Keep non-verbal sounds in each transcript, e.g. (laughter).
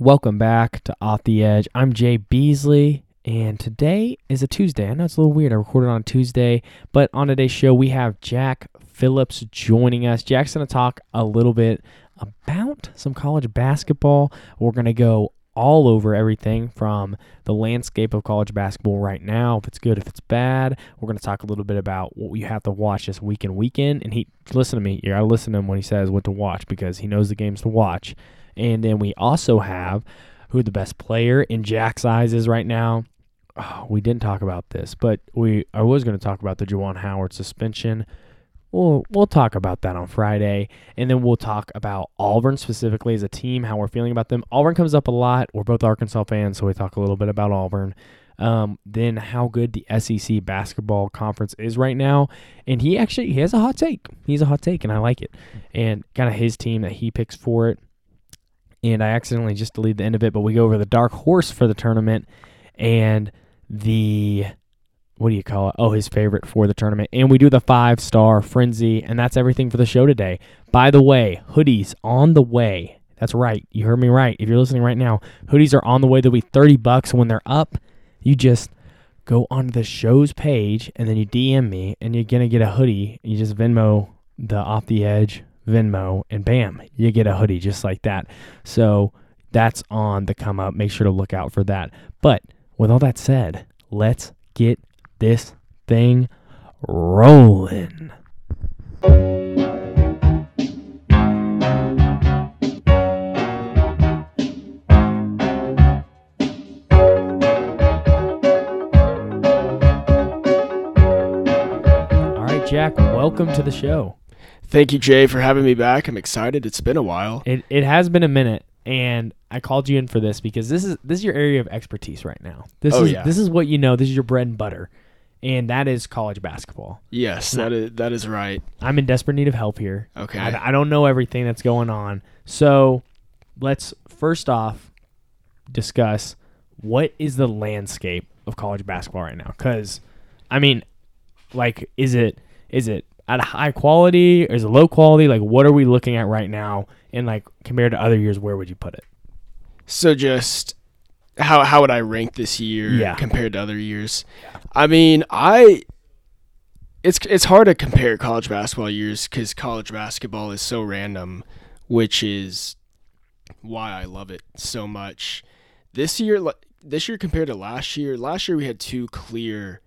Welcome back to Off the Edge. I'm Jay Beasley, and today is a Tuesday. I know it's a little weird. I recorded on Tuesday, but on today's show, we have Jack Phillips joining us. Jack's going to talk a little bit about some college basketball. We're going to go all over everything from the landscape of college basketball right now, if it's good, if it's bad. We're going to talk a little bit about what you have to watch this week and weekend. And he, listen to me, you got to listen to him when he says what to watch because he knows the games to watch. And then we also have who the best player in Jack's eyes is right now. Oh, we didn't talk about this, but we I was going to talk about the Juwan Howard suspension. We'll we'll talk about that on Friday, and then we'll talk about Auburn specifically as a team, how we're feeling about them. Auburn comes up a lot. We're both Arkansas fans, so we talk a little bit about Auburn. Um, then how good the SEC basketball conference is right now, and he actually he has a hot take. He's a hot take, and I like it. And kind of his team that he picks for it and I accidentally just deleted the end of it, but we go over the dark horse for the tournament and the what do you call it? Oh, his favorite for the tournament. And we do the five star frenzy, and that's everything for the show today. By the way, hoodies on the way. That's right. You heard me right. If you're listening right now, hoodies are on the way. They'll be 30 bucks when they're up. You just go onto the show's page and then you DM me and you're going to get a hoodie. You just Venmo the off the edge Venmo, and bam, you get a hoodie just like that. So that's on the come up. Make sure to look out for that. But with all that said, let's get this thing rolling. All right, Jack, welcome to the show. Thank you, Jay, for having me back. I'm excited. It's been a while. It it has been a minute, and I called you in for this because this is this is your area of expertise right now. This Oh, is yeah. this is what you know. This is your bread and butter, and that is college basketball. Yes, that is that is right. I'm in desperate need of help here. Okay. I, I don't know everything that's going on, so let's first off discuss what is the landscape of college basketball right now. Because, I mean, like, is it is it at a high quality? Or is it low quality? Like, what are we looking at right now? And like compared to other years, where would you put it? So just how how would I rank this year Yeah. compared to other years? I mean, I it's it's hard to compare college basketball years cuz college basketball is so random, which is why I love it so much. This year this year compared to last year, last year we had two clear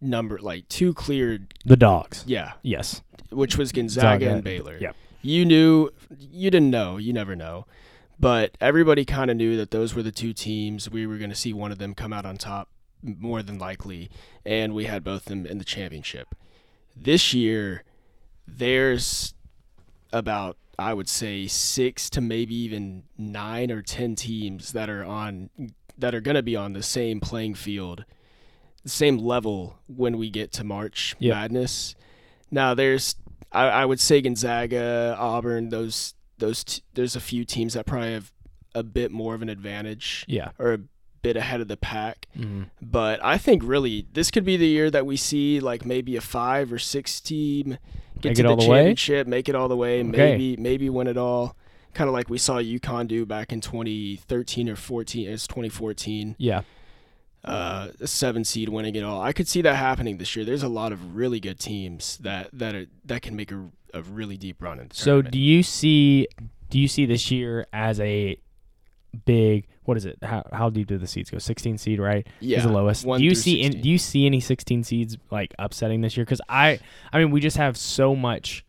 number like two cleared The dogs. yeah, Yes. which was Gonzaga Gonzaga, and Baylor. yep. You knew, you didn't know, you never know. But everybody kind of knew that those were the two teams. We were going to see one of them come out on top more than likely. And we had both of them in the championship. This year, there's about, I would say, six to maybe even nine or 10 teams that are on, that are going to be on the same playing field, the same level when we get to March Yep. Madness. Now, there's I, I would say Gonzaga, Auburn, those those t- there's a few teams that probably have a bit more of an advantage Yeah. or a bit ahead of the pack. Mm-hmm. But I think really this could be the year that we see like maybe a five or six team get Make to the the way? championship, make it all the way, Okay. maybe maybe win it all. Kind of like we saw UConn do back in 2013 or 14. It's 2014 Yeah. Uh, a seven seed winning it all. I could see that happening this year. There's a lot of really good teams that that are that can make a, a really deep run in So tournament. do you see do you see this year as a big what is it? How how deep do the seeds go? 16 seed, right? yeah, is the lowest. Do you see in, do you see any 16 seeds like upsetting this year? Because I I mean we just have so much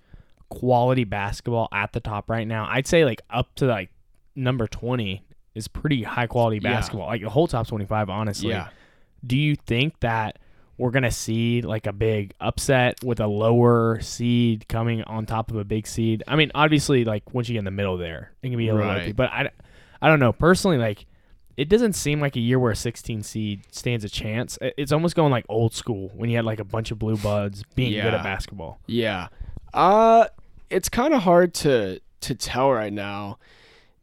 quality basketball at the top right now. I'd say like up to like number 20 is pretty high quality Yeah. basketball. Like the whole top 25, honestly. yeah, Do you think that we're gonna see like a big upset with a lower seed coming on top of a big seed? I mean, obviously, like once you get in the middle there, it can be a little Right. lucky. But I, I don't know. Personally, like it doesn't seem like a year where a 16 seed stands a chance. It's almost going like old school when you had like a bunch of blue bloods being good at basketball. yeah. Uh, it's kind of hard to to tell right now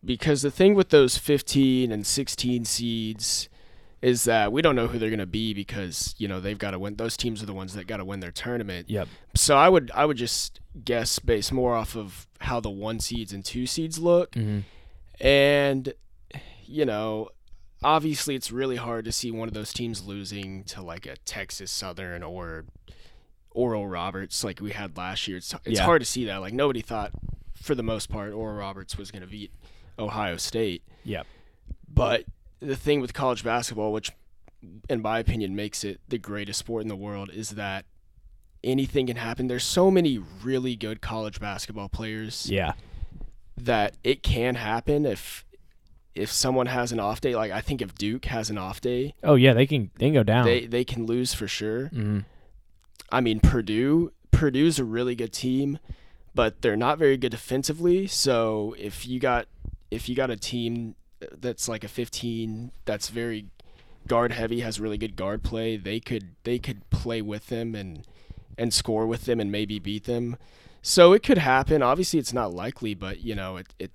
because the thing with those 15 and 16 seeds is that we don't know who they're going to be because you know they've got to win. Those teams are the ones that got to win their tournament. Yep. So I would I would just guess based more off of how the one seeds and two seeds look. Mm-hmm. And you know, obviously it's really hard to see one of those teams losing to like a Texas Southern or Oral Roberts like we had last year. It's it's Yeah. hard to see that. Like nobody thought for the most part Oral Roberts was going to beat Ohio State. Yep. But the thing with college basketball, which in my opinion makes it the greatest sport in the world, is that anything can happen. There's so many really good college basketball players Yeah. that it can happen if if someone has an off day. Like I think if Duke has an off day, Oh yeah, they can they can go down. they they can lose for sure. Mhm. I mean Purdue Purdue's a really good team, but they're not very good defensively. So if you got if you got a team that's like a 15 that's very guard heavy has really good guard play, they could they could play with them and and score with them and maybe beat them. So it could happen. Obviously it's not likely, but you know it it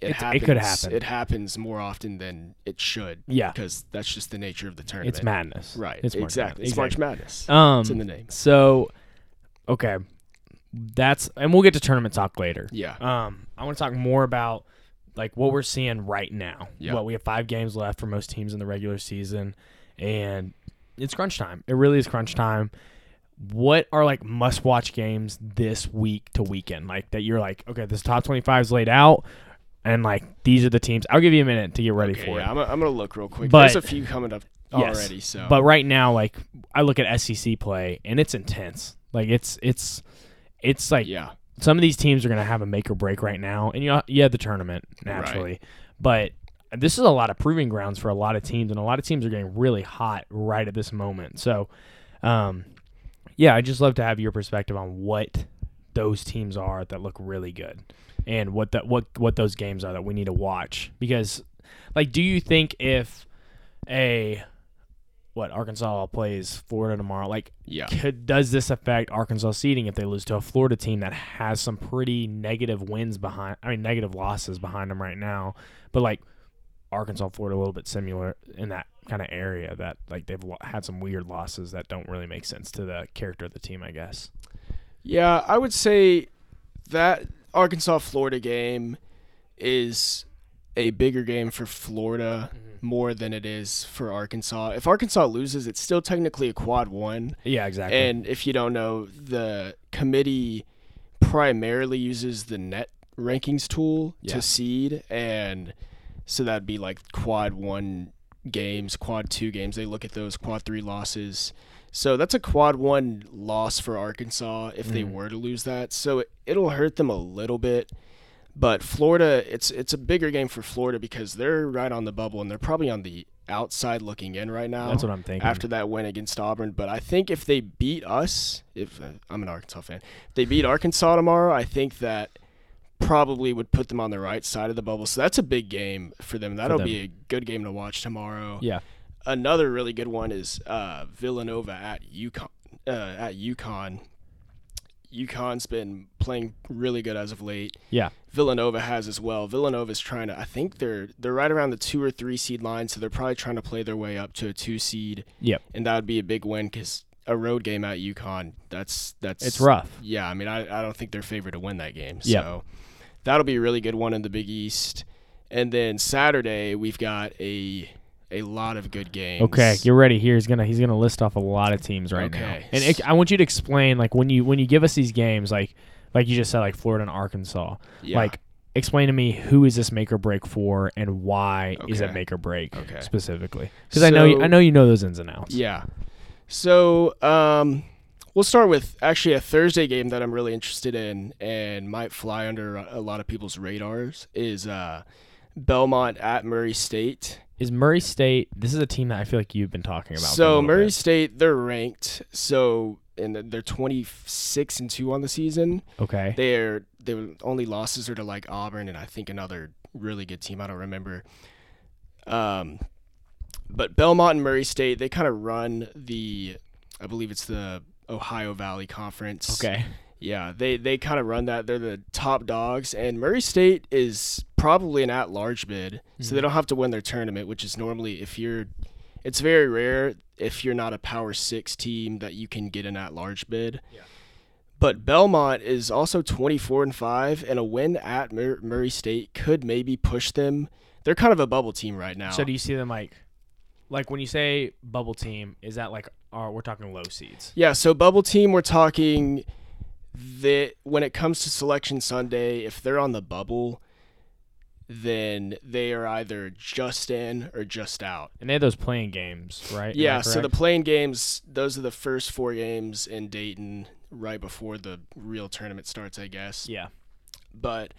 it, happens. it could happen. It happens more often than it should Yeah. because that's just the nature of the tournament. It's madness. Right. It's March exactly. Madness. It's March Madness. Um, it's in the name. So, okay, that's and we'll get to tournament talk later. Yeah. Um, I want to talk more about like what we're seeing right now. Yeah. What we have five games left for most teams in the regular season, and it's crunch time. It really is crunch time. What are like must watch games this week to weekend? Like that you're like, okay, this top twenty five is laid out, and like these are the teams. I'll give you a minute to get ready Okay, for yeah, it. I'm, I'm gonna look real quick. But- There's a few coming up Yes. already. So, But right now, like I look at SEC play, and it's intense. Like it's it's it's like yeah, some of these teams are going to have a make or break right now, and you you have the tournament naturally, but this is a lot of proving grounds for a lot of teams, and a lot of teams are getting really hot right at this moment. So, um, yeah, I just love to have your perspective on what those teams are that look really good, and what that what what those games are that we need to watch. Because, like, do you think if a what Arkansas plays Florida tomorrow, like yeah, could does this affect Arkansas seeding if they lose to a Florida team that has some pretty negative wins behind I mean negative losses behind them right now but like Arkansas Florida a little bit similar in that kind of area that like they've had some weird losses that don't really make sense to the character of the team I guess. Yeah. I would say that Arkansas Florida game is a bigger game for Florida mm-hmm. More than it is for Arkansas. If Arkansas loses, it's still technically a quad one. yeah exactly And if you don't know, the committee primarily uses the net rankings tool Yeah. to seed, and so that'd be like quad one games, quad two games. They look at those quad three losses. So that's a quad one loss for Arkansas if they Mhm. were to lose that. So it, it'll hurt them a little bit. But Florida, it's it's a bigger game for Florida because they're right on the bubble and they're probably on the outside looking in right now that's what I'm thinking after that win against Auburn. But I think if they beat us, if uh, I'm an Arkansas fan, if they beat Arkansas tomorrow, I think that probably would put them on the right side of the bubble. So that's a big game for them. That'll them. be a good game to watch tomorrow. yeah Another really good one is uh, Villanova at UConn. Uh, at UConn. UConn's been playing really good as of late. yeah Villanova has as well. Villanova's trying to. I think they're they're right around the two or three seed line, so they're probably trying to play their way up to a two seed yep and that would be a big win because a road game at UConn. That's that's it's rough Yeah, I mean, I, I don't think they're favored to win that game. Yep. So that'll be a really good one in the Big East. And then Saturday we've got a a lot of good games. Okay, get ready. Here he's gonna he's gonna list off a lot of teams right now, Okay. and it, I want you to explain like when you when you give us these games, like like you just said, like Florida and Arkansas, Yeah. like explain to me who is this make or break for, and why is it Okay. make or break Okay. specifically? Because I know you, I know you know those ins and outs. Yeah. So um, we'll start with actually a Thursday game that I'm really interested in and might fly under a a lot of people's radars is uh, Belmont at Murray State. Is Murray State? This is a team that I feel like you've been talking about. So Murray bit. State, they're ranked. So and they're 26 and two on the season. okay, They're their only losses are to like Auburn and I think another really good team. I don't remember. Um, but Belmont and Murray State, they kind of run the, I believe it's the Ohio Valley Conference. okay, Yeah, they they kind of run that. They're the top dogs, and Murray State is probably an at-large bid, so they Mhm. don't have to win their tournament, which is normally if you're, it's very rare if you're not a Power Six team that you can get an at-large bid. Yeah. But Belmont is also 24 and five, and a win at Mur- Murray State could maybe push them. they're kind of a bubble team right now. So do you see them like, like when you say bubble team, is that like, are we're talking low seeds? Yeah, so bubble team, we're talking that when it comes to selection Sunday, if they're on the bubble, then they are either just in or just out. And they have those play-in games, right? Yeah, so the play-in games, those are the first four games in Dayton right before the real tournament starts, I guess. yeah, But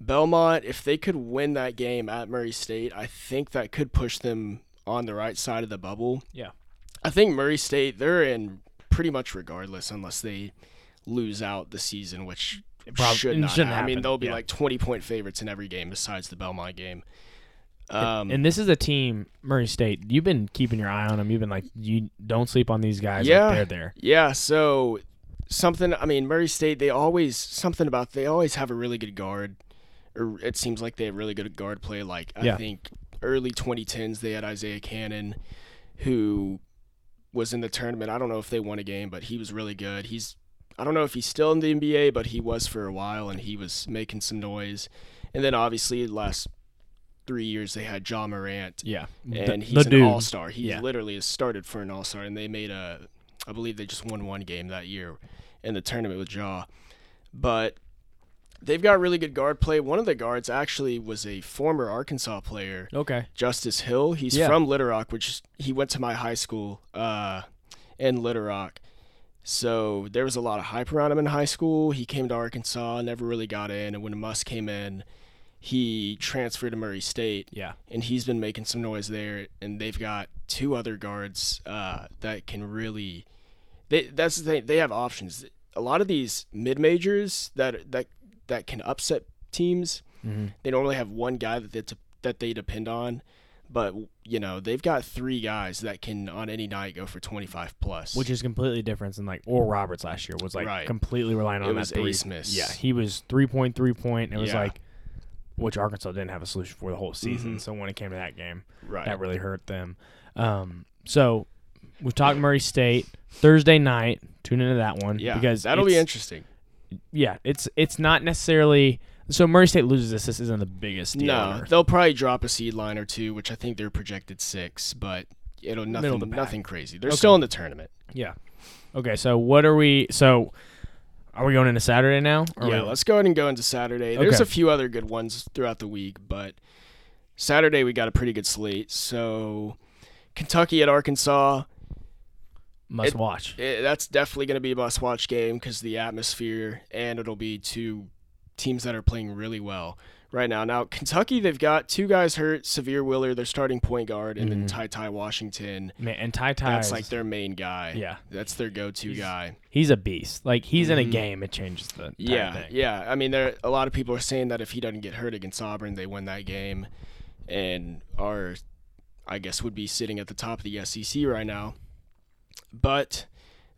Belmont, if they could win that game at Murray State, I think that could push them on the right side of the bubble. Yeah. I think Murray State, they're in pretty much regardless unless they lose out the season, which It prob- should not. shouldn't I mean, happen, they'll be yeah. like 20 point favorites in every game besides the Belmont game. Um, and this is a team, Murray State. You've been keeping your eye on them. You've been like, you don't sleep on these guys. Yeah. like, they're there. Yeah, so something I mean Murray State they always something about they always have a really good guard or it seems like they have really good guard play like I Yeah. think early 2010s they had Isaiah Canaan who was in the tournament. I don't know if they won a game, but he was really good. He's I don't know if he's still in the NBA, but he was for a while and he was making some noise. And then obviously the last 3 years they had Ja Morant Yeah, and the, he's the an all-star. He Yeah. literally has started for an all-star, and they made a, I believe they just won one game that year in the tournament with Ja, but they've got really good guard play. One of the guards actually was a former Arkansas player, Okay. Justice Hill. He's Yeah. from Little Rock, which he went to my high school uh, in Little Rock. So there was a lot of hype around him in high school. He came to Arkansas, never really got in, and when Muss came in, he transferred to Murray State Yeah. and he's been making some noise there. And they've got two other guards uh, that can really. They that's the thing. They have options. A lot of these mid majors that that that can upset teams. hmm They normally have one guy that they that they depend on, but you know they've got three guys that can on any night go for twenty five plus. Which is completely different than like Oral Roberts last year was like Right. completely relying on It that three. miss. Yeah, he was three point three point. It was Yeah. like, which Arkansas didn't have a solution for the whole season. Mhm. So when it came to that game, right. that really hurt them. Um, so we've talked Murray State Thursday night. Tune into that one yeah, because that'll be interesting. Yeah, it's it's not necessarily. So Murray State loses this. This isn't the biggest deal. No, they'll probably drop a seed line or two, which I think they're projected six, but it'll nothing nothing crazy. They're Okay. still in the tournament. Yeah. Okay, so what are we? So are we going into Saturday now? Or yeah, we- let's go ahead and go into Saturday. There's Okay. a few other good ones throughout the week, but Saturday we got a pretty good slate. So Kentucky at Arkansas, must it- watch. eh, that's definitely going to be a must-watch game because the atmosphere, and it'll be two teams that are playing really well right now. Now Kentucky, they've got two guys hurt: Sahvir Wheeler, their starting point guard, and Mhm. then Ty Ty Washington. Man, and Ty Ty, That's like their main guy. yeah, That's their go-to He's- guy. he's a beast. Like he's in a Mhm. game, it changes the Yeah, thing. yeah. I mean, there a lot of people are saying that if he doesn't get hurt against Auburn, they win that game, and are, I guess, would be sitting at the top of the SEC right now. But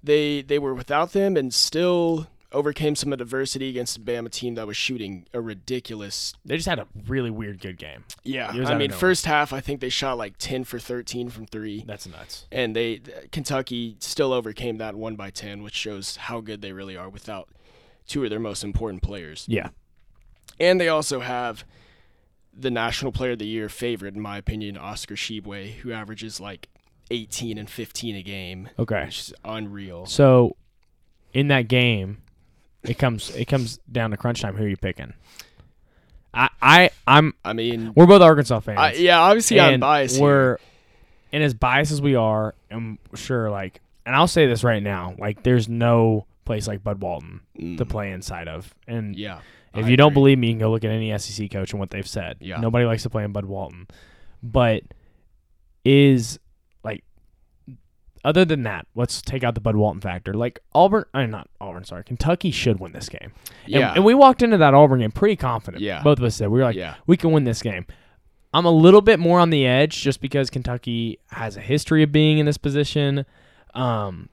they they were without them and still overcame some adversity against a Bama team that was shooting a ridiculous. They just had a really weird good game. Yeah, It was out I mean, first half I think they shot like ten for thirteen from three. That's nuts. and they Kentucky still overcame that one by ten, which shows how good they really are without two of their most important players. Yeah. And they also have the National Player of the Year favorite, in my opinion, Oscar Tshiebwe, who averages like 18 and 15 a game, Okay. which is unreal. So in that game, it comes it comes down to crunch time. Who are you picking? I I I'm I mean, we're both Arkansas fans. I, yeah, obviously I'm biased. We're and as biased as we are, I'm sure like and I'll say this right now, like there's no place like Bud Walton here. to Mm, play inside of. And Yeah. if I you don't believe me, you can go look at any SEC coach and what they've said. Yeah. Nobody likes to play in Bud Walton. But is other than that, let's take out the Bud Walton factor. Like Auburn, I'm not Auburn, sorry, Kentucky should win this game. And, Yeah. and we walked into that Auburn game pretty confident. Yeah. Both of us said we were like, yeah. we can win this game. I'm a little bit more on the edge just because Kentucky has a history of being in this position. Um,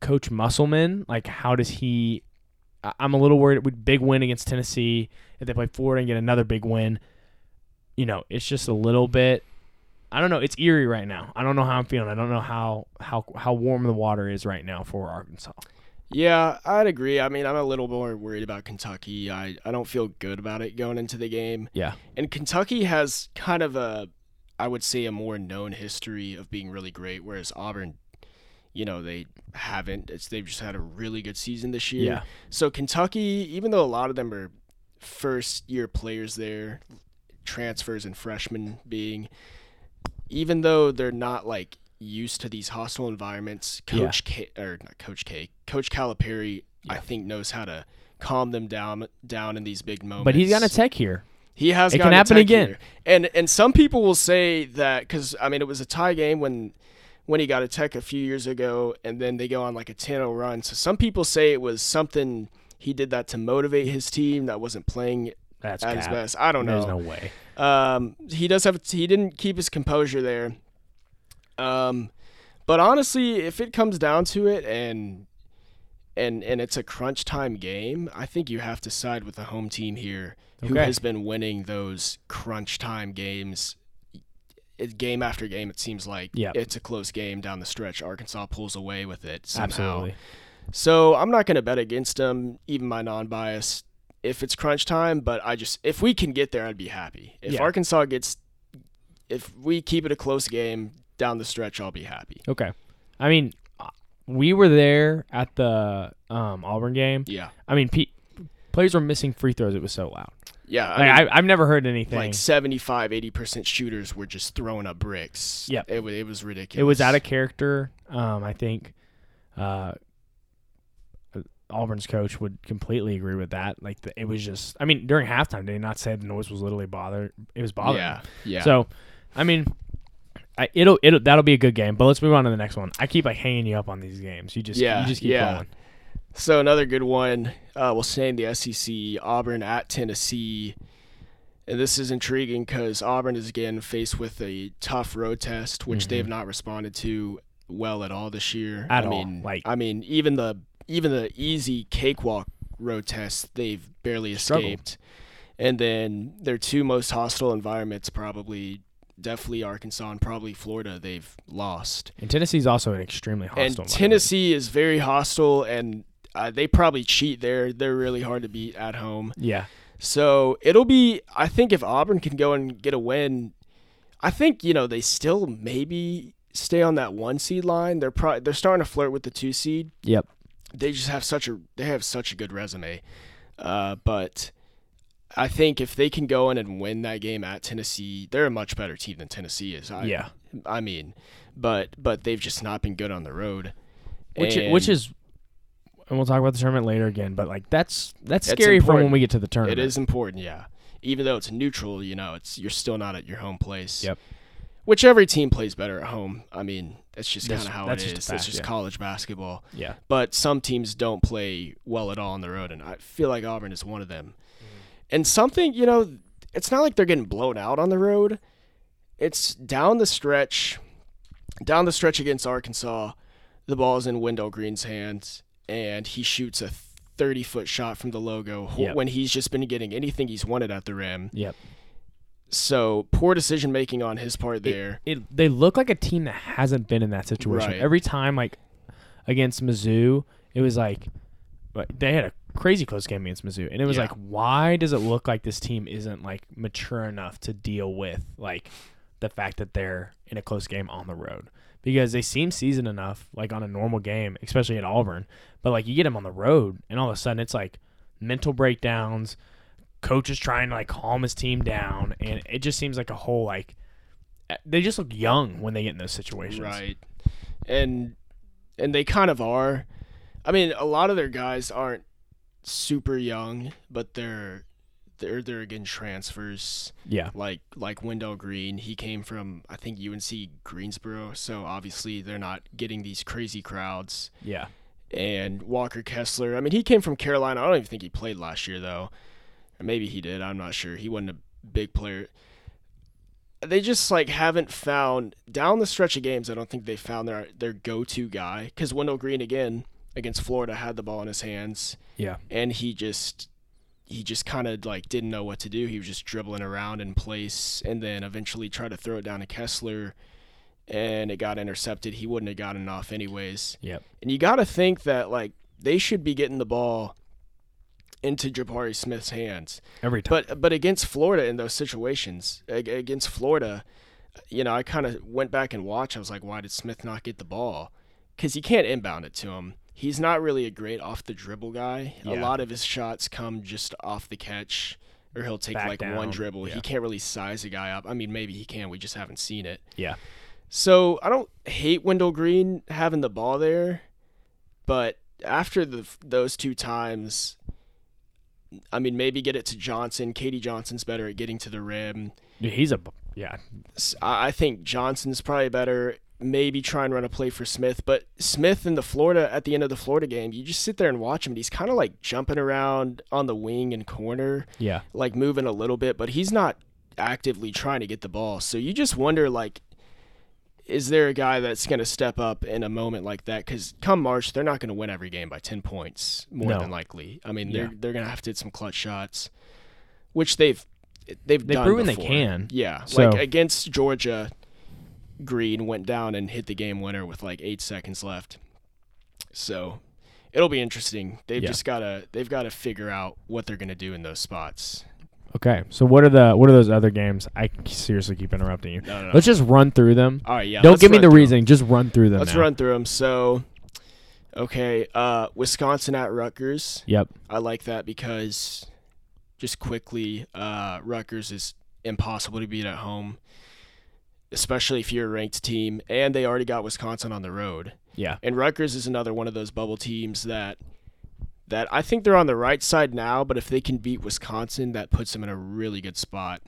Coach Musselman, like, how does he? I'm a little worried with big win against Tennessee if they play Florida and get another big win. You know, it's just a little bit. I don't know. It's eerie right now. I don't know how I'm feeling. I don't know how how how warm the water is right now for Arkansas. Yeah, I'd agree. I mean, I'm a little more worried about Kentucky. I, I don't feel good about it going into the game. Yeah. And Kentucky has kind of a, I would say, a more known history of being really great, whereas Auburn, you know, they haven't. It's they've just had a really good season this year. Yeah. So Kentucky, even though a lot of them are first year players there, transfers and freshmen being, even though they're not like used to these hostile environments, Coach K or not Coach K, Coach Calipari, I think knows how to calm them down down in these big moments. But he's got a tech here. He has. It got can a happen tech again. here. And and some people will say that because I mean it was a tie game when when he got a tech a few years ago, and then they go on like a 10-0 run. So some people say it was something he did that to motivate his team that wasn't playing That's at his best. I don't know. There's no way. Um, he does have. He didn't keep his composure there. Um, but honestly, if it comes down to it, and and and it's a crunch time game, I think you have to side with the home team here, who has been winning those crunch time games. Game after game, it seems like Yep. it's a close game down the stretch. Arkansas pulls away with it somehow. Absolutely. So I'm not going to bet against them, even my non-bias, if it's crunch time. But I just, if we can get there, I'd be happy. If Yeah. Arkansas gets, if we keep it a close game down the stretch, I'll be happy. Okay. I mean, we were there at the um, Auburn game. Yeah, I mean, pe- players were missing free throws. It was so loud. yeah. I Like, mean, I, I've never heard anything. like 75, 80 percent shooters were just throwing up bricks. Yeah. it was it was ridiculous. it was out of character. Um, I think uh, Auburn's coach would completely agree with that. Like the, it was just. I mean, during halftime, they not say the noise was literally bother? It was bothering. Yeah, yeah. So, I mean, I, it'll it'll that'll be a good game. But let's move on to the next one. I keep like hanging you up on these games. You just Yeah, you just keep yeah. going. So another good one. Uh, we'll stay in the SEC. Auburn at Tennessee, and this is intriguing because Auburn is again faced with a tough road test, which Mhm. they have not responded to well at all this year. At I all, mean, like- I mean, even the even the easy cakewalk road tests, they've barely Struggled. escaped. And then their two most hostile environments, probably, definitely Arkansas and probably Florida, they've lost And Tennessee's also an extremely hostile. and. Tennessee is very hostile, and uh, they probably cheat there. They're really hard to beat at home. Yeah. So it'll be. I think if Auburn can go and get a win, I think you know they still maybe stay on that one seed line. They're pro- they're starting to flirt with the two seed. Yep. They just have such a they have such a good resume, uh, but. I think if they can go in and win that game at Tennessee, they're a much better team than Tennessee is. I, yeah. I mean, but but they've just not been good on the road. Which And- which is, and we'll talk about the tournament later again. But like that's that's scary for when we get to the tournament. It is important, yeah. Even though it's neutral, you know, it's you're still not at your home place. Yep. Which every team plays better at home. I mean, that's just kind of how that's it just is. fact, it's just yeah. college basketball. Yeah. But some teams don't play well at all on the road, and I feel like Auburn is one of them. Mm-hmm. And something, you know, it's not like they're getting blown out on the road. It's down the stretch, down the stretch against Arkansas. The ball's in Wendell Green's hands, and he shoots a 30 foot shot from the logo Yep. when he's just been getting anything he's wanted at the rim. Yep. So poor decision making on his part there. It they look like a team that hasn't been in that situation. Right. Every time like against Mizzou, it was like but they had a crazy close game against Mizzou, and it was Yeah. like, why does it look like this team isn't like mature enough to deal with like the fact that they're in a close game on the road? Because they seem seasoned enough, like on a normal game, especially at Auburn. But like you get them on the road, and all of a sudden it's like mental breakdowns. Coach is trying to like calm his team down, and it just seems like a whole like they just look young when they get in those situations. Right. And and they kind of are. I mean, a lot of their guys aren't super young, but they're they're they're again transfers Yeah. like like Wendell Green. He came from I think UNC Greensboro, so obviously they're not getting these crazy crowds. Yeah. And Walker Kessler, I mean, he came from Carolina. I don't even think he played last year though. Or maybe he did. I'm not sure. He wasn't a big player. They just like haven't found down the stretch of games. I don't think they found their their go to guy because Wendell Green again against Florida had the ball in his hands Yeah. and he just he just kind of like didn't know what to do. He was just dribbling around in place, and then eventually tried to throw it down to Kessler, and it got intercepted. He wouldn't have gotten off anyways. Yep. And you got to think that like they should be getting the ball into Jabari Smith's hands. Every time. But but against Florida in those situations, against Florida, you know, I kind of went back and watched. I was like, why did Smith not get the ball? Because you can't inbound it to him. He's not really a great off the dribble guy. A lot of his shots come just off the catch, or he'll take Back like down, one dribble. yeah. He can't really size a guy up. I mean, maybe he can. We just haven't seen it. yeah. So I don't hate Wendell Green having the ball there, but after the those two times, I mean, maybe get it to Johnson. K.D. Johnson's better at getting to the rim. He's a yeah. I think Johnson's probably better. Maybe try and run a play for Smith, but Smith in the Florida at the end of the Florida game, you just sit there and watch him. And he's kind of like jumping around on the wing and corner, Yeah. like moving a little bit, but he's not actively trying to get the ball. So you just wonder, like, is there a guy that's going to step up in a moment like that? Because come March, they're not going to win every game by ten points, more No. than likely. I mean, they're they're going to have to hit some clutch shots, which they've they've They've done proven they can. Yeah, So- like against Georgia, Green went down and hit the game winner with like eight seconds left. So it'll be interesting. They've Yeah. just gotta they've got to figure out what they're gonna do in those spots. Okay. So what are the what are those other games? I seriously keep interrupting you. No, no, no. Let's just run through them. All right, yeah. Don't give me the reasoning. Just run through them. Let's now. run through them. So, okay, uh, Wisconsin at Rutgers. Yep. I like that because, just quickly, uh, Rutgers is impossible to beat at home, especially if you're a ranked team, and they already got Wisconsin on the road. Yeah. And Rutgers is another one of those bubble teams that that I think they're on the right side now, but if they can beat Wisconsin, that puts them in a really good spot.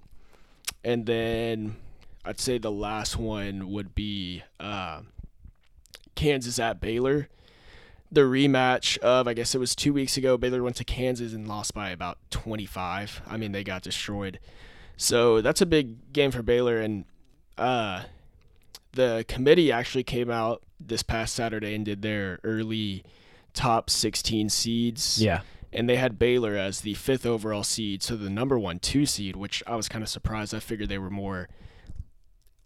And then I'd say the last one would be uh, Kansas at Baylor. The rematch of I guess it was two weeks ago. Baylor went to Kansas and lost by about 25. I mean they got destroyed. So that's a big game for Baylor and uh, the committee actually came out this past Saturday and did their early top 16 seeds. Yeah. And they had Baylor as the fifth overall seed, so the number one two seed, which I was kind of surprised. I figured they were more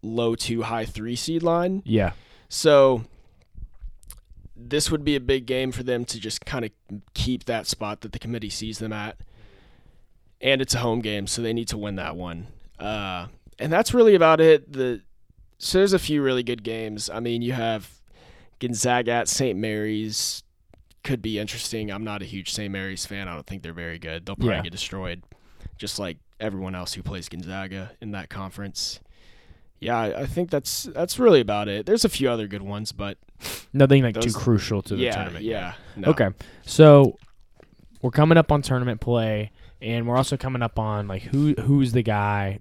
low two, high three seed line. Yeah. So this would be a big game for them to just kind of keep that spot that the committee sees them at. And it's a home game, so they need to win that one. Uh, and that's really about it. The so there's a few really good games. I mean, you have Gonzaga at St. Mary's could be interesting. I'm not a huge St. Mary's fan. I don't think they're very good. They'll probably Yeah. get destroyed, just like everyone else who plays Gonzaga in that conference. Yeah, I think that's that's really about it. There's a few other good ones, but Nothing like Those- too crucial to the yeah, tournament. yeah. no. Okay. So we're coming up on tournament play and we're also coming up on like who who's the guy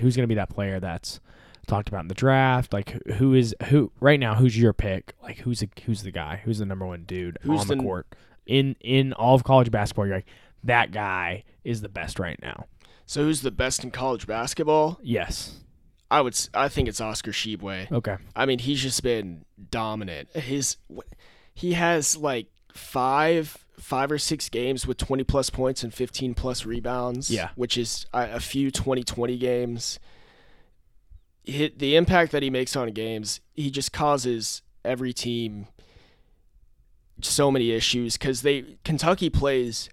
who's going to be that player that's talked about in the draft like who- is who right now who's your pick like who's the, who's the guy who's the number one dude Who's on the, the- court in in all of college basketball you're like that guy is the best right now So who's the best in college basketball? yes I would. I think it's Oscar Tshiebwe. okay I mean, he's just been dominant. His he has like five five or six games with 20 plus points and 15 plus rebounds. Yeah. which is a, a few 20-20 games. Hit the impact that he makes on games, he just causes every team so many issues because they Kentucky plays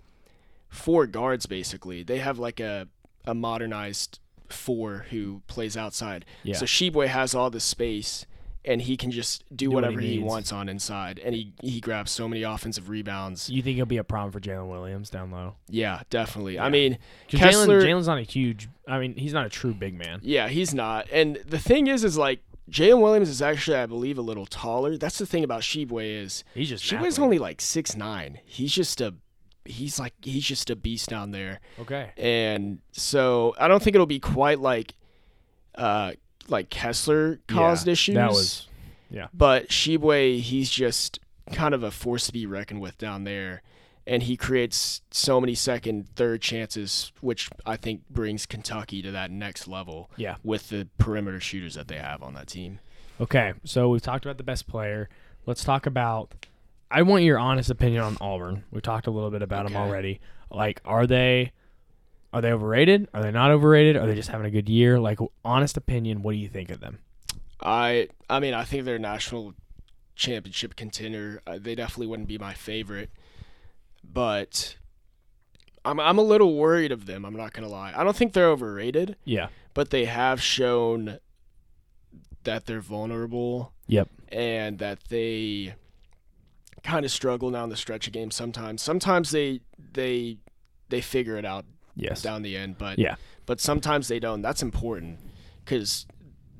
four guards basically. They have like a a modernized four who plays outside. yeah So Tshiebwe has all the space and he can just do, Do what he whatever he, wants on inside. And he, he grabs so many offensive rebounds. you think he'll be a problem for Jaylin Williams down low Yeah, definitely. Yeah. I mean, because Jaylin Jaylin's not a huge I mean he's not a true big man yeah, he's not. And the thing is, is like Jaylin Williams is actually, I believe, a little taller. That's the thing about Tshiebwe is he's just Tshiebwe's only like six nine. He's just a he's like he's just a beast down there. okay And so I don't think it'll be quite like uh like Kessler caused Yeah, issues. that was yeah. But Tshiebwe, he's just kind of a force to be reckoned with down there. And he creates so many second, third chances, which I think brings Kentucky to that next level yeah with the perimeter shooters that they have on that team. Okay, so we've talked about the best player. Let's talk about. I want your honest opinion on Auburn. We talked a little bit about them already. Like, are they are they overrated? Are they not overrated? Are they just having a good year? Like, honest opinion. What do you think of them? I I mean, I think they're a national championship contender. Uh, they definitely wouldn't be my favorite. but I'm I'm a little worried of them. I'm not gonna lie. I don't think they're overrated, Yeah. but they have shown that they're vulnerable. Yep. And that they kind of struggle down the stretch of games sometimes. Sometimes they they they figure it out Yes. down the end, but Yeah. but sometimes they don't. That's important because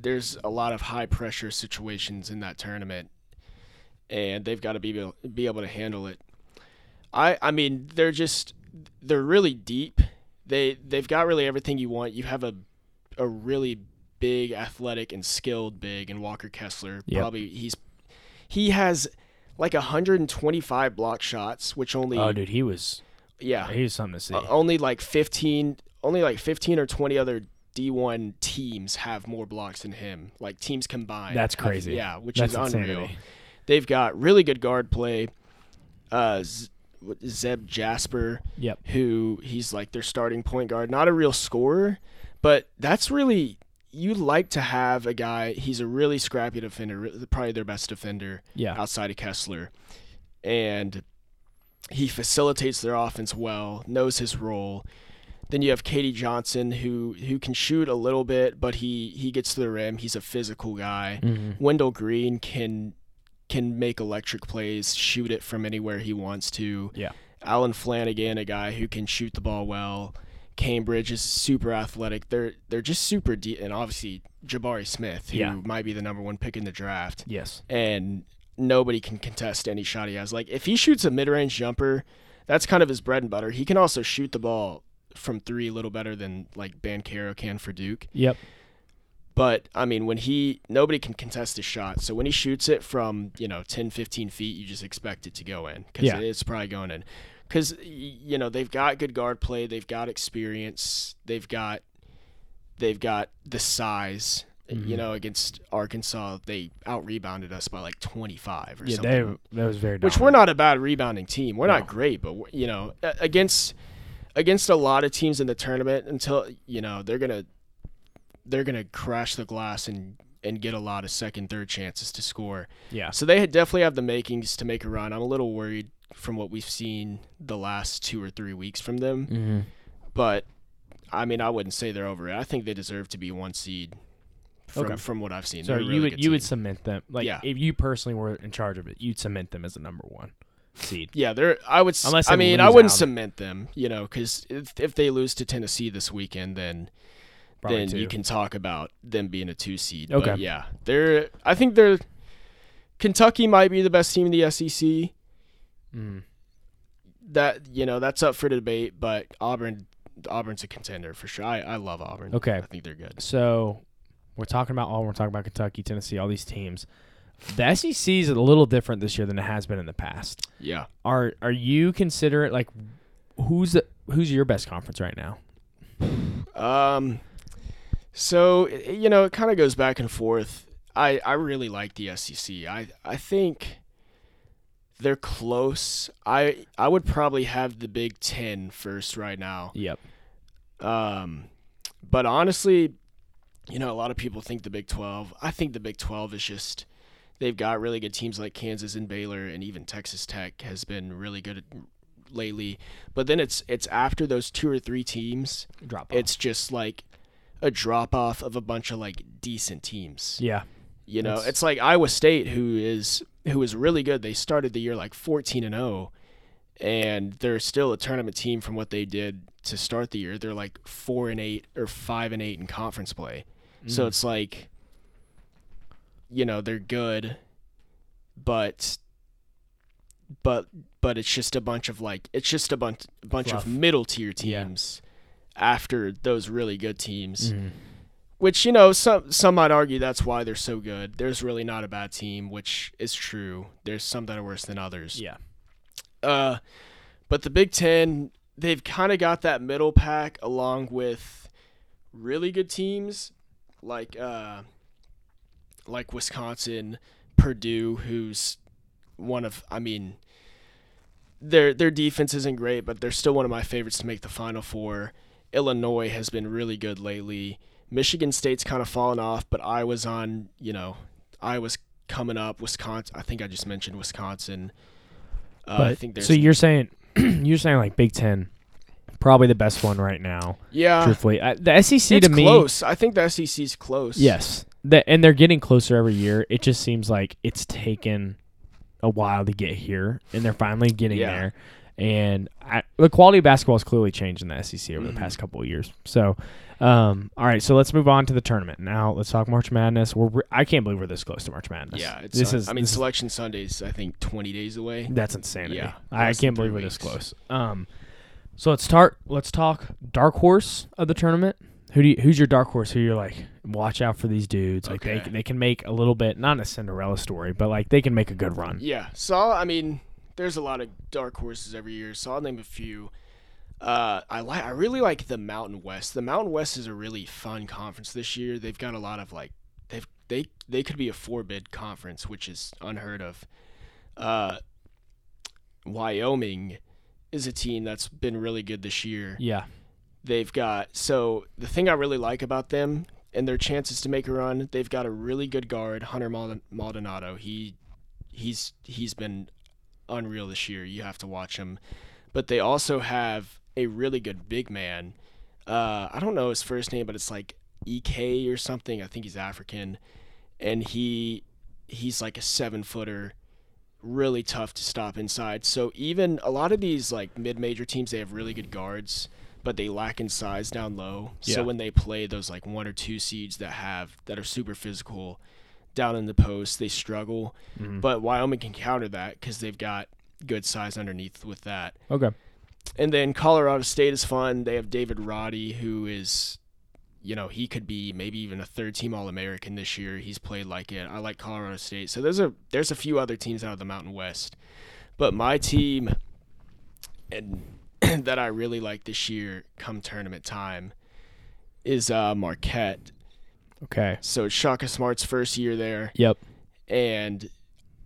there's a lot of high pressure situations in that tournament, and they've got to be able, be able to handle it. I I mean they're just they're really deep. They they've got really everything you want. You have a a really big, athletic, and skilled big and Walker Kessler. Yep. Probably he's he has like 125 block shots, which only Oh, dude, he was yeah he's something to see. uh, only like 15 only like 15 or 20 other D1 teams have more blocks than him. Like teams combined. That's have- crazy. yeah, which That's is unreal. They've got really good guard play. Uh Zep Jasper, Yep. who he's like their starting point guard, not a real scorer, but that's really you like to have a guy. He's a really scrappy defender, probably their best defender Yeah. outside of Kessler. And he facilitates their offense well, knows his role. Then you have K.D. Johnson who who can shoot a little bit, but he he gets to the rim. He's a physical guy. Mhm. Wendell Green can can make electric plays, shoot it from anywhere he wants to. Yeah. Allen Flanigan, a guy who can shoot the ball well. Cambridge is super athletic. They're they're just super deep, and obviously Jabari Smith, who Yeah. might be the number one pick in the draft Yes. and nobody can contest any shot he has. Like if he shoots a mid-range jumper, that's kind of his bread and butter. He can also shoot the ball from three a little better than like Banchero can for Duke. Yep. But I mean, when he nobody can contest his shot, so when he shoots it from you know 10, 15 feet, you just expect it to go in because Yeah. it's probably going in. Because you know they've got good guard play, they've got experience, they've got they've got the size. Mhm. You know, against Arkansas, they out rebounded us by like twenty five or Yeah, something they that was very which we're not a bad rebounding team. We're No. not great, but you know, against against a lot of teams in the tournament, until you know they're gonna they're gonna crash the glass and and get a lot of second, third chances to score. Yeah. So they had- definitely have the makings to make a run. I'm a little worried from what we've seen the last two or three weeks from them, Mhm. but I mean, I wouldn't say they're over it. I think they deserve to be one seed. From, Okay. from what I've seen, So They're you would you would cement them like Yeah. if you personally were in charge of it, you'd cement them as the number one seed. Yeah, they're. I would. Unless I mean, I wouldn't out. cement them, you know, because if, if they lose to Tennessee this weekend, then Probably then two. you can talk about them being a two seed. Okay. But yeah, they're. I think they're. Kentucky might be the best team in the SEC. Mm. That you know that's up for debate, but Auburn, Auburn's a contender for sure. I, I love Auburn. Okay. I think they're good. So we're talking about all we're talking about Kentucky, Tennessee, all these teams. The SEC is a little different this year than it has been in the past. Yeah. Are are you consider it like who's the who's your best conference right now? Um, so you know, it kind of goes back and forth. I I really like the SEC. I I think they're close. I I would probably have the Big Ten first right now. Yep. Um, but honestly, you know, a lot of people think the Big Twelve. I think the Big Twelve is just they've got really good teams like Kansas and Baylor, and even Texas Tech has been really good lately. But then it's it's after those two or three teams Drop it's just like a drop off of a bunch of like decent teams. yeah. You know, That's- it's like Iowa State who is who is really good. They started the year like 14 and 0 and they're still a tournament team from what they did to start the year. They're like 4 and 8 or 5 and 8 in conference play. So Mm. it's like you know, they're good but but but it's just a bunch of like it's just a bunch a bunch Fluff. of middle tier Yeah. teams after those really good teams. Mhm. Which you know, some some might argue that's why they're so good. There's really not a bad team, which is true. There's some that are worse than others. Yeah. Uh, but the Big Ten, they've kind of got that middle pack along with really good teams like uh, like Wisconsin, Purdue, who's one of I mean, their their defense isn't great, but they're still one of my favorites to make the Final Four. Illinois has been really good lately. Michigan State's kind of fallen off, but I was on, you know, I was coming up. Wisconsin, I think I just mentioned Wisconsin. Uh, I But think there's so you're saying (clears throat) you're saying like Big Ten, probably the best one right now. Yeah, truthfully, uh, the SEC it's to me, close. I think the SEC's close. yes, the, and they're getting closer every year. It just seems like it's taken a while to get here, and they're finally getting Yeah. there. And I, the quality of basketball has clearly changed in the SEC over Mhm. the past couple of years. So, um, all right, so let's move on to the tournament now. Let's talk March Madness. We're re- I can't believe we're this close to March Madness. Yeah, it's, this is. I mean, is- Selection Sunday's I think 20 days away. That's insanity. Yeah, I can't believe three we're this close. Um, so let's start. Let's talk dark horse of the tournament. Who do you, who's your dark horse? Who you're like, watch out for these dudes. Like Okay. they they can make a little bit, not a Cinderella story, but like they can make a good run. Yeah. So I'll- I mean, there's a lot of dark horses every year. So I'll name a few. Uh, I like. I really like the Mountain West. The Mountain West is a really fun conference this year. They've got a lot of like. They've they they could be a four bid conference, which is unheard of. Uh, Wyoming is a team that's been really good this year. Yeah. They've got so the thing I really like about them and their chances to make a run. They've got a really good guard, Hunter Maldonado. He he's he's been unreal this year. You have to watch him. But they also have a really good big man. Uh, I don't know his first name, but it's like Ek or something. I think he's African, and he he's like a seven footer, really tough to stop inside. So even a lot of these like mid major teams, they have really good guards, but they lack in size down low. Yeah. So when they play those like one or two seeds that have that are super physical down in the post, they struggle. Mhm. But Wyoming can counter that because they've got good size underneath with that. Okay. And then Colorado State is fun. They have David Roddy, who is, you know, he could be maybe even a third team All American this year. He's played like it. I like Colorado State. So there's a there's a few other teams out of the Mountain West, but my team, and (clears throat) that I really like this year, come tournament time, is uh, Marquette. Okay. So it's Shaka Smart's first year there Yep. and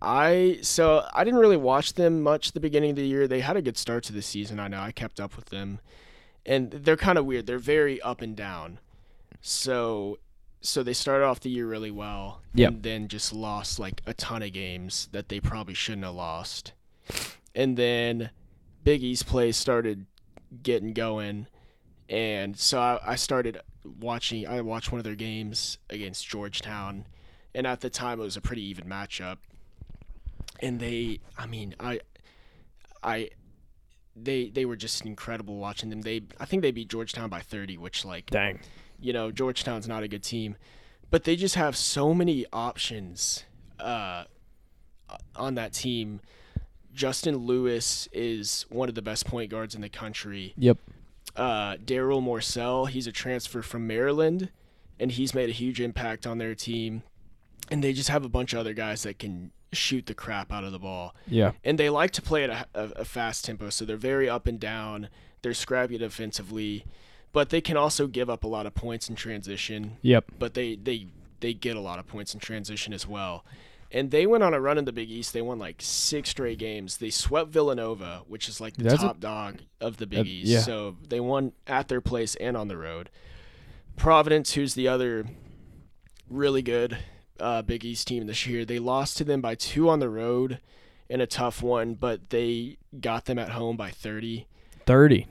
I so I didn't really watch them much the beginning of the year. They had a good start to the season. I know I kept up with them, and they're kind of weird. They're very up and down. So so they started off the year really well, Yep. and then just lost like a ton of games that they probably shouldn't have lost. And then Big East play started getting going, and so I, I started watching. I watched one of their games against Georgetown, and at the time it was a pretty even matchup. And they, I mean, I, I, they they were just incredible watching them. They, I think they beat Georgetown by 30, which like Dang. You know, Georgetown's not a good team, but they just have so many options uh, on that team. Justin Lewis is one of the best point guards in the country. Yep. Uh, Darryl Morsell, he's a transfer from Maryland, and he's made a huge impact on their team. And they just have a bunch of other guys that can shoot the crap out of the ball Yeah. and they like to play at a, a, a fast tempo, so they're very up and down. They're scrappy defensively, but they can also give up a lot of points in transition. Yep. But they they they get a lot of points in transition as well. And they went on a run in the Big East. They won like six straight games. They swept Villanova, which is like the That's a- top dog of the Big That- East. yeah. So they won at their place and on the road. Providence, who's the other really good uh, Big East team this year. They lost to them by two on the road in a tough one, but they got them at home by 30. Thirty.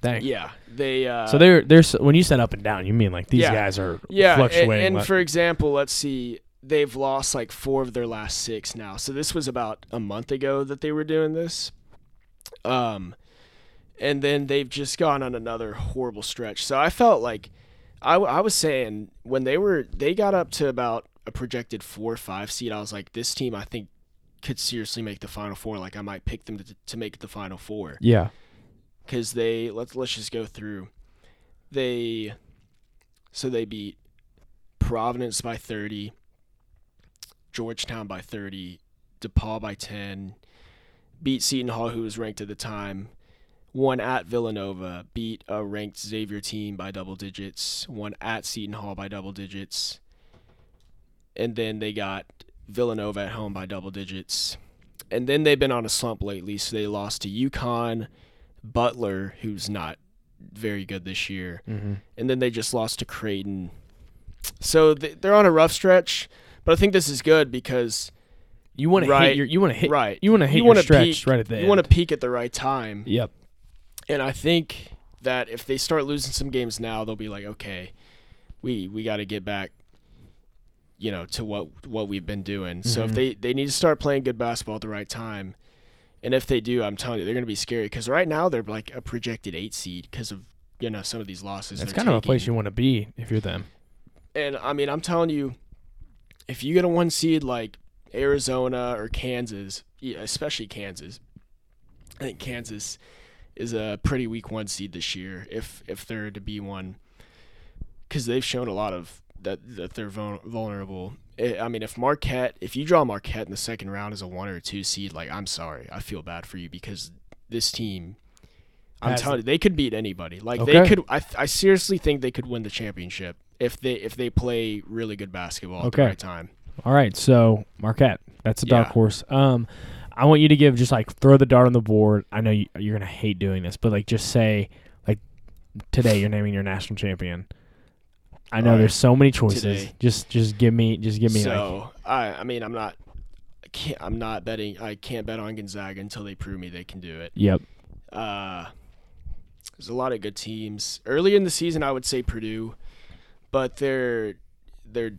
Dang. Yeah, they. Uh, So they're they're when you said up and down, you mean like these Yeah. guys are yeah, and, fluctuating. and like- for example, let's see, they've lost like four of their last six now. So this was about a month ago that they were doing this. Um, and then they've just gone on another horrible stretch. So I felt like I, I was saying when they were they got up to about a projected four or five seed. I was like, this team I think could seriously make the final four. Like I might pick them to, to make the final four yeah. Because they let's let's just go through. They so they beat Providence by thirty, Georgetown by thirty, DePaul by ten, beat Seton Hall, who was ranked at the time, won at Villanova, beat a ranked Xavier team by double digits, won at Seton Hall by double digits, and then they got Villanova at home by double digits. And then they've been on a slump lately, so they lost to UConn, Butler, who's not very good this year, Mm-hmm. and then they just lost to Creighton. So they're on a rough stretch, but I think this is good because You want to hit your you want to hit right. you want to hit You your stretch peak- right at the You want to peak at the right time. Yep. And I think that if they start losing some games now, they'll be like, okay, we we got to get back, you know, to what what we've been doing. So if Mhm. they they need to start playing good basketball at the right time, and if they do, I'm telling you, they're going to be scary because right now they're like a projected eight seed because of you know some of these losses. It's kind of a place you want to be if you're them. And I mean, I'm telling you, if you get a one seed like Arizona or Kansas, especially Kansas, I think Kansas is a pretty weak one seed this year. If if they're to be one, because they've shown a lot of that that they're vulnerable. I I mean, if Marquette, if you draw Marquette in the second round as a one or a two seed, like I'm sorry, I feel bad for you because this team. I'm Has- telling you, they could beat anybody. Like Okay. they could. I, I seriously think they could win the championship if they if they play really good basketball at the right time. All right, so Marquette, that's a dark Yeah. horse. Um, I want you to give just like throw the dart on the board. I know you, you're gonna hate doing this, but like just say like today you're naming your national champion. I know right, there's so many choices. today. Just just give me just give me like so I I mean I'm not I can't I'm not betting I can't bet on Gonzaga until they prove me they can do it. yep. Uh, there's a lot of good teams. Early in the season, I would say Purdue, but their their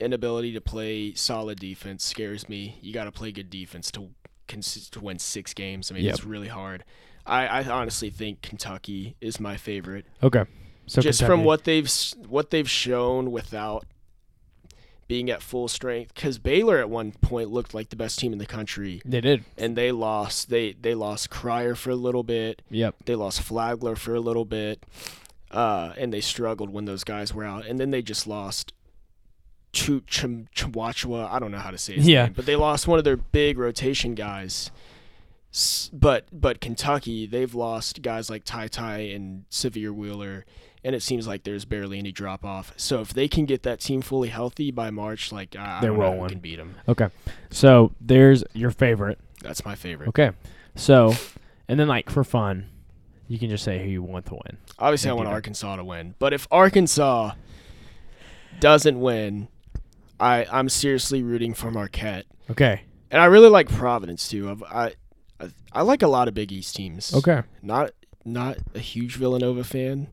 inability to play solid defense scares me. You got to play good defense to consist to win six games. I mean, Yep. it's really hard. I, I honestly think Kentucky is my favorite, Okay. So just Kentucky. from what they've what they've shown without being at full strength. Because Baylor at one point looked like the best team in the country, they did. and they lost. They they lost Cryer for a little bit. Yep. They lost Flagler for a little bit, uh, and they struggled when those guys were out. And then they just lost Ch- Ch- Chwachwa. I don't know how to say his Yeah. name, but they lost one of their big rotation guys. But but Kentucky, they've lost guys like Ty Ty and Sahvir Wheeler, and it seems like there's barely any drop off. So if they can get that team fully healthy by March, like I, I They're don't know rolling. can beat them. Okay. So there's your favorite. That's my favorite. Okay. So and then like for fun, you can just say who you want to win. Obviously, I want Arkansas to win, but if Arkansas doesn't win, I I'm seriously rooting for Marquette, Okay. and I really like Providence too. I've, I I I like a lot of Big East teams. Okay. not not a huge Villanova fan,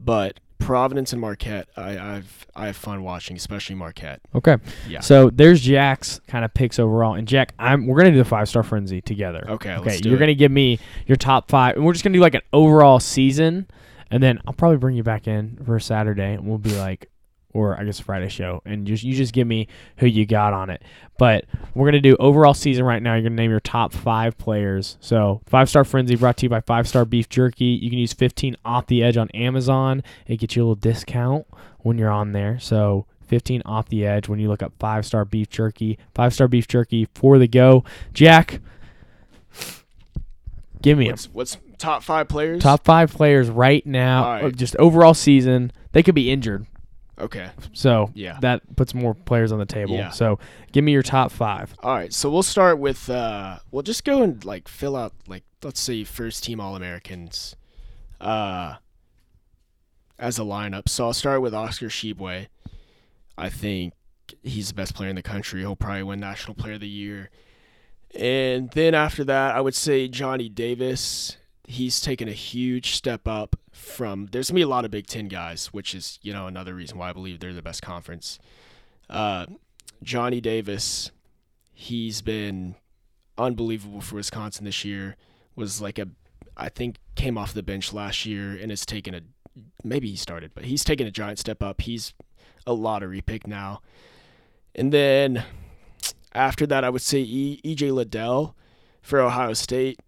but Providence and Marquette, I I've I have fun watching, especially Marquette. Okay. Yeah. So there's Jack's kind of picks overall, and Jack, I'm we're gonna do the five star frenzy together. Okay, Okay, you're it. gonna give me your top five, and we're just gonna do like an overall season, and then I'll probably bring you back in for Saturday, and we'll be like, or I guess Friday show, and just you just give me who you got on it. But we're gonna do overall season right now. You're gonna name your top five players. So five star frenzy brought to you by Five Star Beef Jerky. You can use 15 off the edge on Amazon. It gets you a little discount when you're on there. So 15 off the edge when you look up five star beef jerky. Five star beef jerky for the go. Jack, give me What's, what's top five players? Top five players right now, right. uh, just overall season. They could be injured, Okay. so Yeah. that puts more players on the table. Yeah. So give me your top five. All right, so we'll start with uh we'll just go and like fill out like let's say first team All Americans uh as a lineup. So I'll start with Oscar Tshiebwe. I think he's the best player in the country. He'll probably win National Player of the Year. And then after that, I would say Johnny Davis. He's taken a huge step up from there's gonna be a lot of Big Ten guys, which is, you know, another reason why I believe they're the best conference. Uh Johnny Davis, he's been unbelievable for Wisconsin this year. Was like a, I think came off the bench last year and has taken a, maybe he started, but he's taken a giant step up. He's a lottery pick now. And then after that, I would say e, EJ Liddell for Ohio State.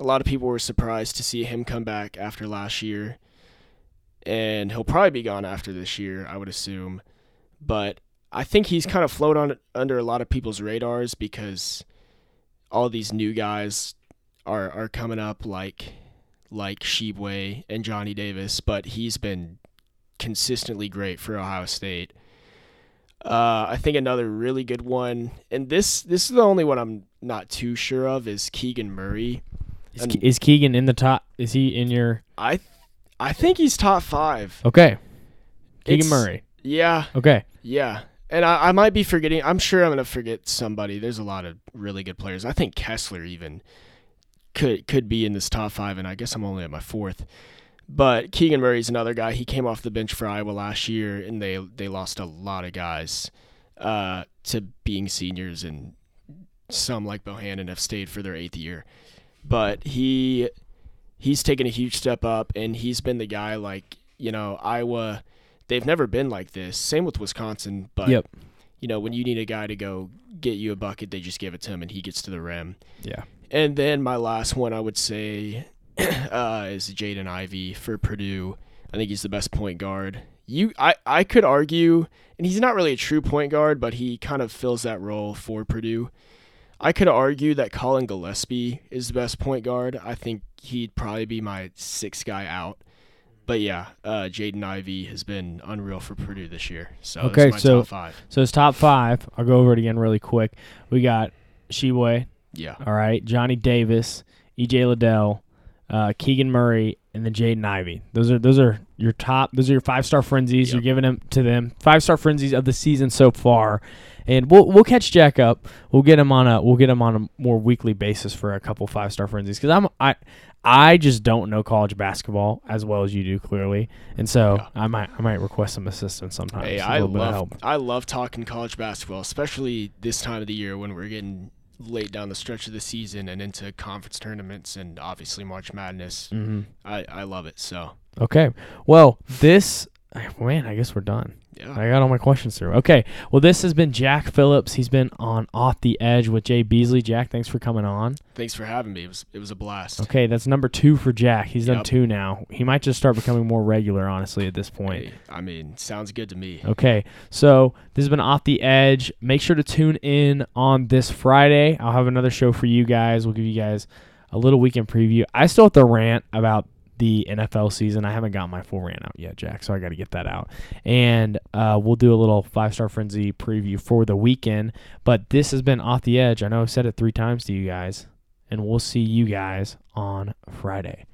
A lot of people were surprised to see him come back after last year. And he'll probably be gone after this year, I would assume. But I think he's kind of float on under a lot of people's radars because all these new guys are are coming up like like Tshiebwe and Johnny Davis, but he's been consistently great for Ohio State. Uh, I think another really good one, and this this is the only one I'm not too sure of, is Keegan Murray. Is, Ke- is Keegan in the top? Is he in your? I I think he's top five. Okay. Keegan It's- Murray. Yeah, Okay. yeah. and I, I might be forgetting. I'm sure I'm gonna forget somebody. There's a lot of really good players. I think Kessler even could could be in this top five, and I guess I'm only at my fourth. But Keegan Murray's another guy. He came off the bench for Iowa last year, and they they lost a lot of guys uh, to being seniors, and some like Bohannon have stayed for their eighth year. But he he's taken a huge step up, and he's been the guy. Like you know, Iowa, they've never been like this. Same with Wisconsin, but Yep. you know, when you need a guy to go get you a bucket, they just give it to him, and he gets to the rim. Yeah. And then my last one, I would say, (clears throat) uh, is Jaden Ivey for Purdue. I think he's the best point guard. You, I, I could argue, and he's not really a true point guard, but he kind of fills that role for Purdue. I could argue that Collin Gillespie is the best point guard. I think he'd probably be my sixth guy out. But yeah, uh, Jaden Ivey has been unreal for Purdue this year. So Okay, my so- top five. So it's top five. I'll go over it again really quick. We got Tshiebwe, Yeah. all right, Johnny Davis, EJ Liddell, uh, Keegan Murray, and then Jaden Ivey. Those are those are your top. Those are your five star frenzies. Yep. You're giving them to them five star frenzies of the season so far. And we'll we'll catch Jack up. We'll get him on a we'll get him on a more weekly basis for a couple five star frenzies because I'm I I just don't know college basketball as well as you do clearly, and so Yeah. I might I might request some assistance sometimes. Hey, a I little bit of love help. I love talking college basketball, especially this time of the year when we're getting late down the stretch of the season and into conference tournaments and obviously March Madness. hmm I, I love it. So Okay. Well, this man, I guess we're done. yeah, I got all my questions through. Okay. Well, this has been Jack Phillips. He's been on Off the Edge with Jay Beasley. Jack, thanks for coming on. thanks for having me. It was it was a blast. Okay, that's number two for Jack. He's done two now. He might just start becoming more regular, honestly, at this point. Hey, I mean, sounds good to me. Okay, so this has been Off the Edge. Make sure to tune in on this Friday. I'll have another show for you guys. We'll give you guys a little weekend preview. I still have to rant about the NFL season. I haven't got my full rant out yet, Jack, so I got to get that out. And uh, we'll do a little five star frenzy preview for the weekend. But this has been Off the Edge. I know I've said it three times to you guys, and we'll see you guys on Friday.